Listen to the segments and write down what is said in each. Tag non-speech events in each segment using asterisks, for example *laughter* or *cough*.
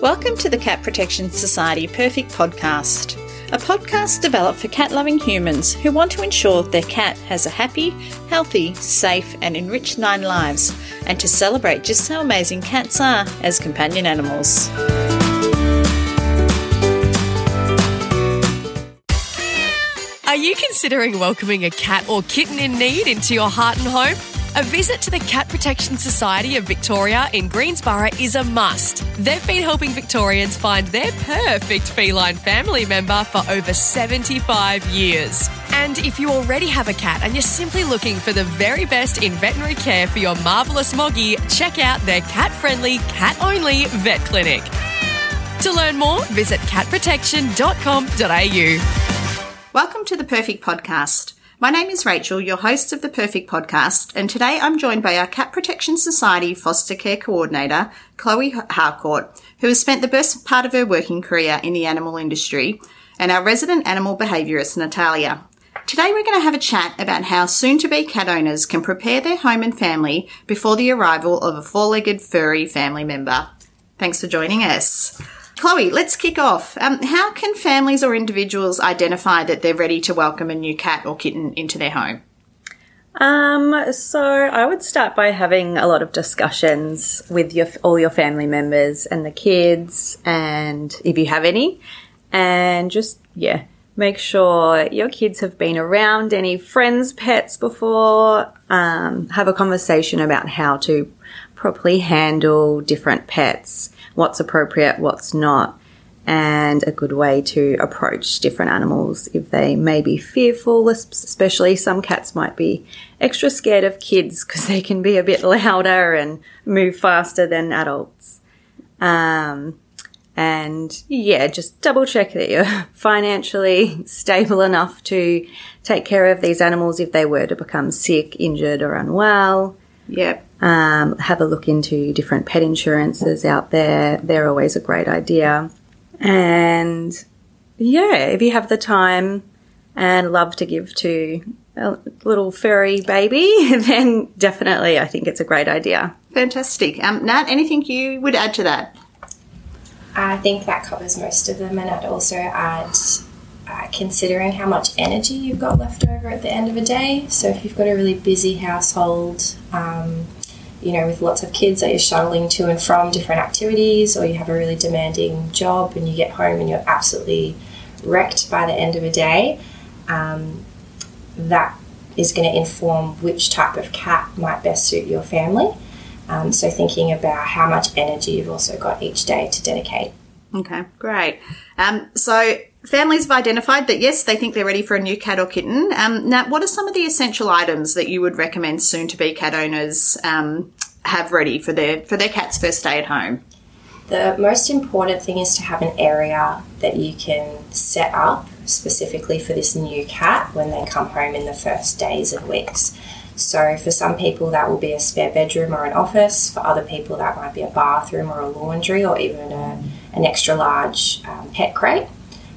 Welcome to the Cat Protection Society Purrfect Podcast, a podcast developed for cat loving humans who want to ensure their cat has a happy, healthy, safe, and enriched nine lives, and to celebrate just how amazing cats are as companion animals. Are you considering welcoming a cat or kitten in need into your heart and home? A visit to the Cat Protection Society of Victoria in Greensborough is a must. They've been helping Victorians find their perfect feline family member for over 75 years. And if you already have a cat and you're simply looking for the very best in veterinary care for your marvellous Moggy, check out their cat friendly, cat only vet clinic. To learn more, visit catprotection.com.au. Welcome to the Purrfect Podcast. My name is Rachel, your host of the Purrfect Podcast, and today I'm joined by our Cat Protection Society foster care coordinator, Chloe Harcourt, who has spent the best part of her working career in the animal industry, and our resident animal behaviourist, Natayla. Today we're going to have a chat about how soon to be cat owners can prepare their home and family before the arrival of a four legged furry family member. Thanks for joining us. Chloe, let's kick off. Um, how can families or individuals identify that they're ready to welcome a new cat or kitten into their home? Um, so I would start by having a lot of discussions with your all your family members and the kids, and if you have any, and just yeah, make sure your kids have been around any friends' pets before. Um, have a conversation about how to properly handle different pets, what's appropriate, what's not, and a good way to approach different animals if they may be fearful, especially some cats might be extra scared of kids because they can be a bit louder and move faster than adults. Um, and yeah, just double check that you're *laughs* financially stable enough to take care of these animals if they were to become sick, injured, or unwell. Yep. Um, have a look into different pet insurances out there. They're always a great idea. And yeah, if you have the time and love to give to a little furry baby, *laughs* then definitely I think it's a great idea. Fantastic. Um, Nat, anything you would add to that? I think that covers most of them, and I'd also add uh, considering how much energy you've got left over at the end of a day. So if you've got a really busy household, um, you know, with lots of kids that you're shuttling to and from different activities, or you have a really demanding job and you get home and you're absolutely wrecked by the end of a day, um, that is going to inform which type of cat might best suit your family. Um, so, thinking about how much energy you've also got each day to dedicate. Okay, great. Um, so, families have identified that yes, they think they're ready for a new cat or kitten. Um, now, what are some of the essential items that you would recommend soon to be cat owners um, have ready for their for their cat's first day at home? The most important thing is to have an area that you can set up specifically for this new cat when they come home in the first days and weeks. So, for some people, that will be a spare bedroom or an office. For other people, that might be a bathroom or a laundry or even a, an extra large um, pet crate.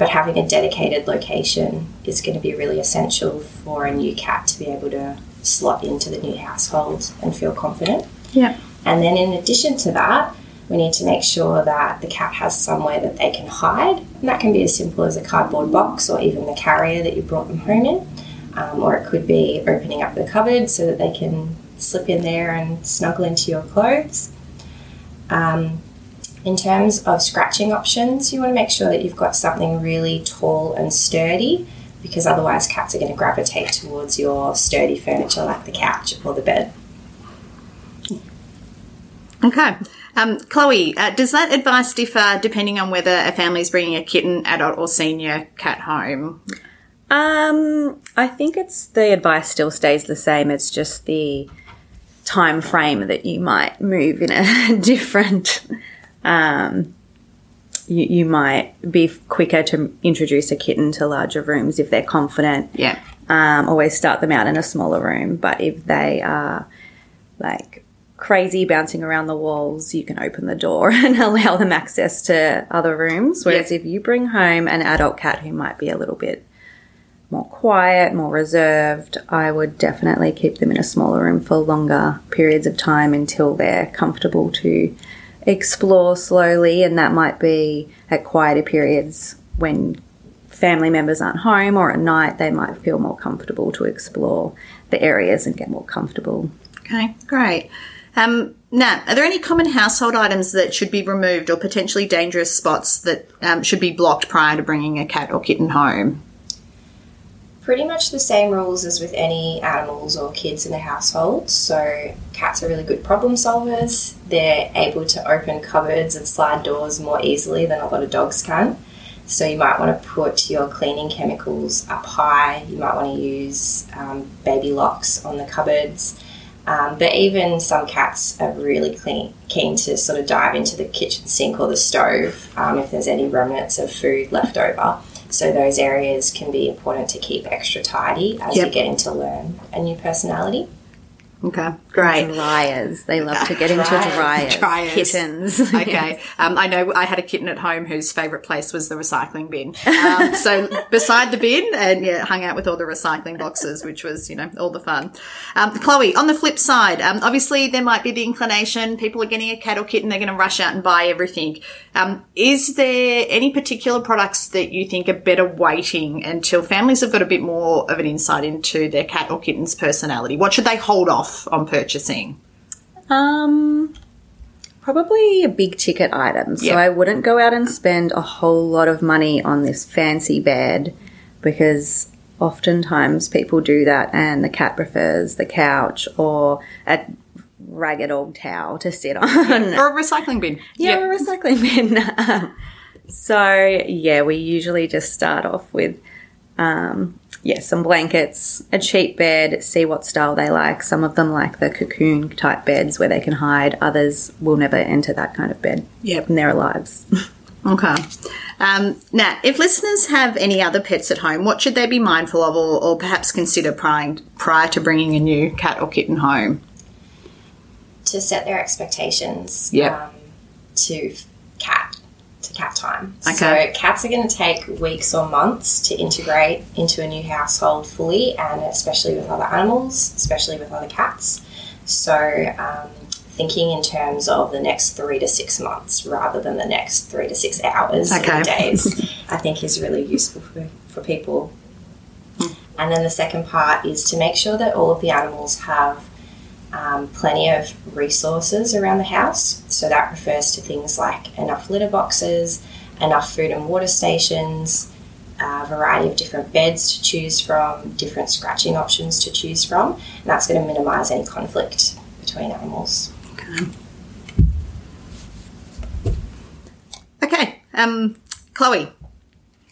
But having a dedicated location is going to be really essential for a new cat to be able to slot into the new household and feel confident. Yeah. And then, in addition to that, we need to make sure that the cat has somewhere that they can hide. And that can be as simple as a cardboard box or even the carrier that you brought them home in um, or it could be opening up the cupboard so that they can slip in there and snuggle into your clothes. Um, in terms of scratching options, you want to make sure that you've got something really tall and sturdy because otherwise cats are going to gravitate towards your sturdy furniture like the couch or the bed. Okay. Um, Chloe, uh, does that advice differ depending on whether a family is bringing a kitten, adult, or senior cat home? Um, I think it's the advice still stays the same. It's just the time frame that you might move in a *laughs* different. Um, you, you might be quicker to introduce a kitten to larger rooms if they're confident. Yeah. Um, always start them out in a smaller room, but if they are like crazy bouncing around the walls, you can open the door *laughs* and allow them access to other rooms. Whereas Yeah. if you bring home an adult cat who might be a little bit more quiet, more reserved, I would definitely keep them in a smaller room for longer periods of time until they're comfortable to explore slowly. And that might be at quieter periods when family members aren't home or at night, they might feel more comfortable to explore the areas and get more comfortable. Okay, great. Um, are there any common household items that should be removed or potentially dangerous spots that um, should be blocked prior to bringing a cat or kitten home? Pretty much the same rules as with any animals or kids in the household. So, cats are really good problem solvers. They're able to open cupboards and slide doors more easily than a lot of dogs can. So you might want to put your cleaning chemicals up high. You might want to use um, baby locks on the cupboards. Um, but even some cats are really clean, keen to sort of dive into the kitchen sink or the stove um, if there's any remnants of food left over. So those areas can be important to keep extra tidy as Yep. you're getting to learn a new personality. Okay, great. Dryers. They love to get into Dryers. dryers. Kittens. Okay. *laughs* Um, I know I had a kitten at home whose favourite place was the recycling bin. Um, *laughs* so beside the bin, and yeah, hung out with all the recycling boxes, which was you know all the fun. Um, Chloe, on the flip side, um, obviously there might be the inclination people are getting a cat or kitten, they're going to rush out and buy everything. Um, is there any particular products that you think are better waiting until families have got a bit more of an insight into their cat or kitten's personality? What should they hold off on purchasing? Um, probably a big ticket item. So Yeah. I wouldn't go out and spend a whole lot of money on this fancy bed because oftentimes people do that and the cat prefers the couch or a ragged old towel to sit on. Or a recycling bin? *laughs* Yeah, a recycling bin. *laughs* so yeah, we usually just start off with um, yeah, some blankets, a cheap bed, see what style they like. Some of them like the cocoon type beds where they can hide. Others will never enter that kind of bed Yep. in their lives. *laughs* Okay. Um, Nat, if listeners have any other pets at home, what should they be mindful of or, or perhaps consider prior, prior to bringing a new cat or kitten home? to set their expectations Yep. um, to cat to cat time. Okay. So cats are going to take weeks or months to integrate into a new household fully, and especially with other animals, especially with other cats. So um, thinking in terms of the next three to six months rather than the next three to six hours Okay. or days, *laughs* I think is really useful for, for people. And then the second part is to make sure that all of the animals have um, plenty of resources around the house. So that refers to things like enough litter boxes, enough food and water stations, a variety of different beds to choose from, different scratching options to choose from, and that's going to minimise any conflict between animals. Okay. Um, Chloe,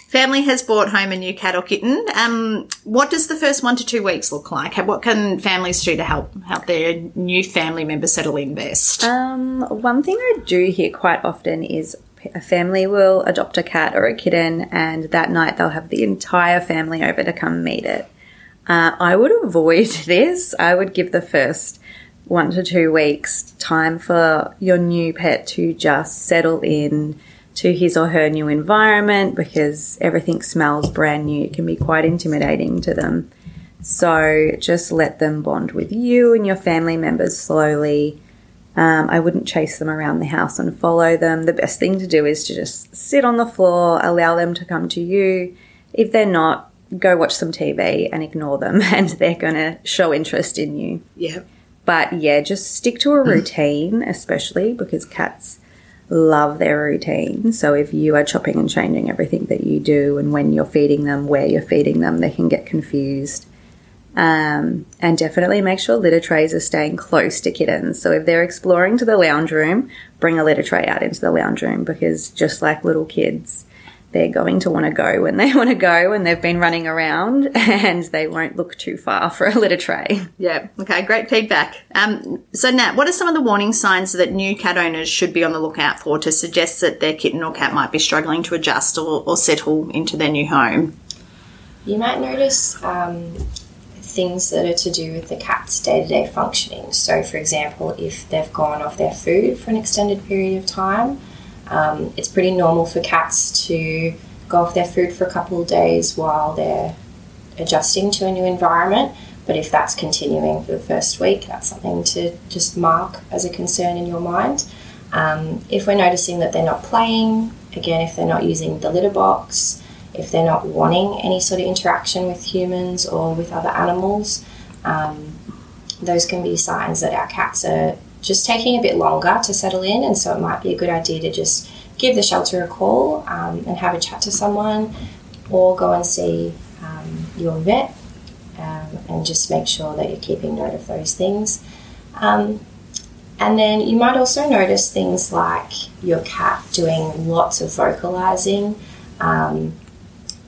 family has brought home a new cat or kitten. Um, what does the first one to two weeks look like? What can families do to help help their new family member settle in best? Um, one thing I do hear quite often is a family will adopt a cat or a kitten, and that night they'll have the entire family over to come meet it. Uh, I would avoid *laughs* this. I would give the first one to two weeks time for your new pet to just settle in to his or her new environment because everything smells brand new. It can be quite intimidating to them. So just let them bond with you and your family members slowly. Um, I wouldn't chase them around the house and follow them. The best thing to do is to just sit on the floor, allow them to come to you. If they're not, go watch some TV and ignore them, *laughs* and they're going to show interest in you. yeah. But yeah, just stick to a *clears throat* routine, especially because cats love their routine. So if you are chopping and changing everything that you do and when you're feeding them, where you're feeding them, they can get confused. Um, and definitely make sure litter trays are staying close to kittens. So if they're exploring to the lounge room, bring a litter tray out into the lounge room because just like little kids, they're going to want to go when they *laughs* want to go and they've been running around *laughs* and they won't look too far for a litter tray. Yeah. Okay. Great feedback. Um, so, Nat, what are some of the warning signs that new cat owners should be on the lookout for to suggest that their kitten or cat might be struggling to adjust or, or settle into their new home? You might notice um, things that are to do with the cat's day to day functioning. So, for example, if they've gone off their food for an extended period of time, um, it's pretty normal for cats to go off their food for a couple of days while they're adjusting to a new environment. But if that's continuing for the first week, that's something to just mark as a concern in your mind. Um, if we're noticing that they're not playing, again, if they're not using the litter box, if they're not wanting any sort of interaction with humans or with other animals, um, those can be signs that our cats are just taking a bit longer to settle in, and so it might be a good idea to just give the shelter a call um, and have a chat to someone, or go and see um, your vet um, and just make sure that you're keeping note of those things. Um, and then you might also notice things like your cat doing lots of vocalizing. Um,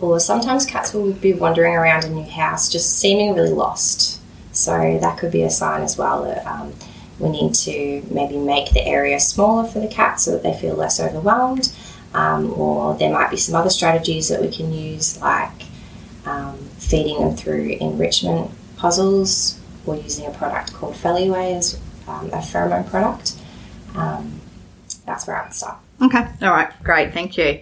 or sometimes cats will be wandering around a new house just seeming really lost. So that could be a sign as well that um, we need to maybe make the area smaller for the cat so that they feel less overwhelmed. Um, or there might be some other strategies that we can use, like um, feeding them through enrichment puzzles or using a product called Feliway as um, a pheromone product. Um, that's where I would start. Okay, all right, great, thank you.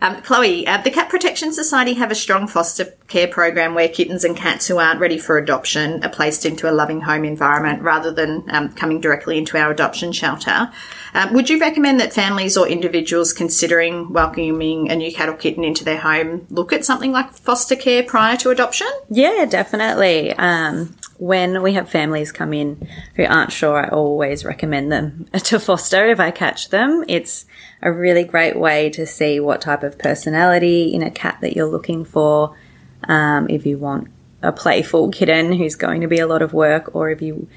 Um, Chloe, uh, the Cat Protection Society have a strong foster care program where kittens and cats who aren't ready for adoption are placed into a loving home environment rather than um, coming directly into our adoption shelter. Um, would you recommend that families or individuals considering welcoming a new cat or kitten into their home look at something like foster care prior to adoption? Yeah, definitely. Um, when we have families come in who aren't sure, I always recommend them *laughs* to foster if I catch them. It's a really great way to see what type of personality in a cat that you're looking for. Um, if you want a playful kitten who's going to be a lot of work, or if you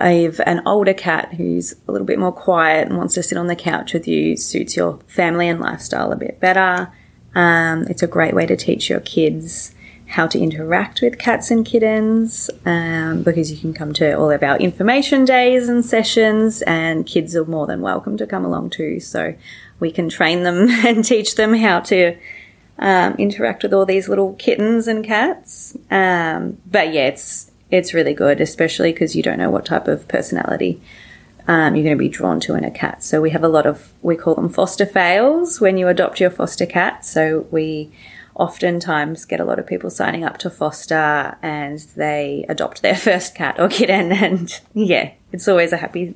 have an older cat who's a little bit more quiet and wants to sit on the couch with you, suits your family and lifestyle a bit better. Um, it's a great way to teach your kids how to interact with cats and kittens um, because you can come to all of our information days and sessions, and kids are more than welcome to come along too. So we can train them *laughs* and teach them how to um, interact with all these little kittens and cats. Um, but yeah, it's it's really good, especially because you don't know what type of personality um, you're going to be drawn to in a cat. So we have a lot of we call them foster fails when you adopt your foster cat. So we oftentimes get a lot of people signing up to foster and they adopt their *laughs* first cat or kitten and yeah it's always a happy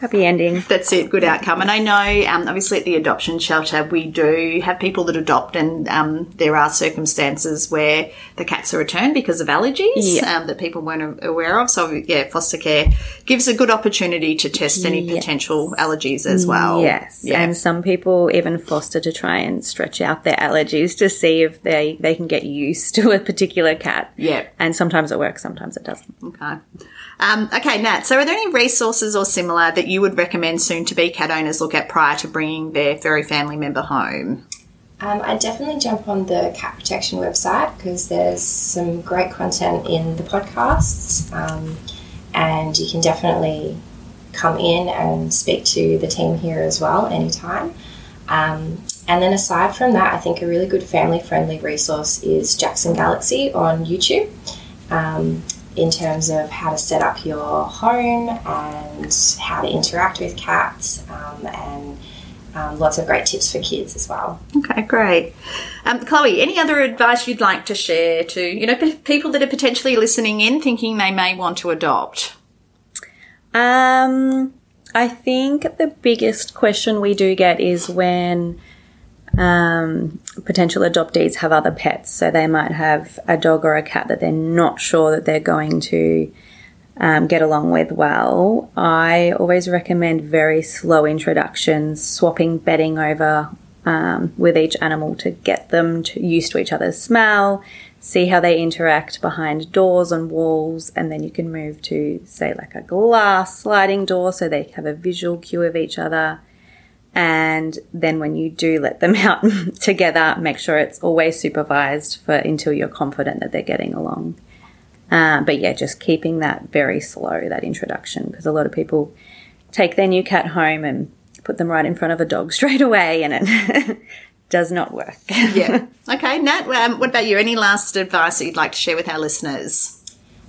happy ending. That's it, good outcome. And I know, um, obviously, at the adoption shelter, we do have people that adopt, and um, there are circumstances where the cats are returned because of allergies Yeah. um, that people weren't aware of. So, yeah, foster care gives a good opportunity to test any Yes. potential allergies as well. Yes, Yeah. and some people even foster to try and stretch out their allergies to see if they they can get used *laughs* to a particular cat. Yeah. and sometimes it works, sometimes it doesn't. Okay. Um, okay, Nat. So, are there any resources or similar that you would recommend soon to be cat owners look at prior to bringing their furry family member home? Um, I definitely jump on the cat protection website because there's some great content in the podcasts, um, and you can definitely come in and speak to the team here as well anytime. Um, and then aside from that, I think a really good family friendly resource is Jackson Galaxy on YouTube. In terms of how to set up your home and how to interact with cats, um, and um, lots of great tips for kids as well. Okay, great. Um, Chloe, any other advice you'd like to share to you know p- people that are potentially listening in, thinking they may want to adopt? Um, I think the biggest question we do get is when um, potential adoptees have other pets. So they might have a dog or a cat that they're not sure that they're going to um, get along with well. I always recommend very slow introductions, swapping bedding over um, with each animal to get them to, used to each other's smell, see how they interact behind doors and walls, and then you can move to, say, like a glass sliding door so they have a visual cue of each other. And then when you do let them *laughs* out together, make sure it's always supervised for until you're confident that they're getting along. Uh, but yeah, just keeping that very slow, that introduction, because a lot of people take their new cat home and put them right in front of a dog *laughs* straight away, and it *laughs* does not work. Yeah. okay, Nat. Um, what about you? Any last advice that you'd like to share with our listeners?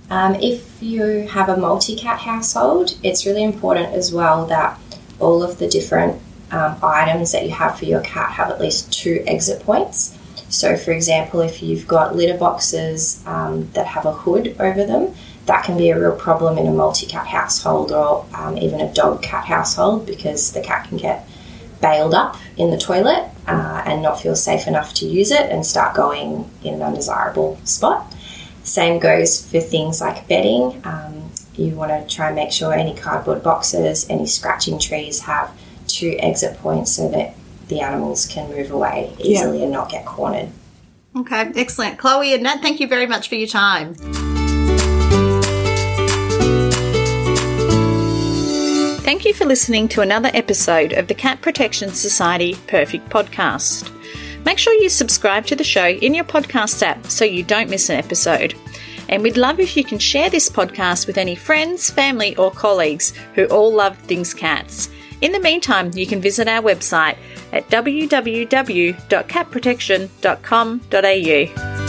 Um, if you have a multi cat household, it's really important as well that all of the different um, items that you have for your cat have at least two exit points. So, for example, if you've got litter boxes um, that have a hood over them, that can be a real problem in a multi cat household or um, even a dog cat household because the cat can get bailed up in the toilet uh, and not feel safe enough to use it and start going in an undesirable spot. Same goes for things like bedding. Um, you want to try and make sure any cardboard boxes, any scratching trees have two exit points so that the animals can move away easily yeah. and not get cornered. Okay, excellent. Chloe and Nat, thank you very much for your time. Thank you for listening to another episode of the Cat Protection Society Purrfect Podcast. Make sure you subscribe to the show in your podcast app so you don't miss an episode. And we'd love if you can share this podcast with any friends, family, or colleagues who all love things cats. In the meantime, you can visit our website at www.catprotection.com.au.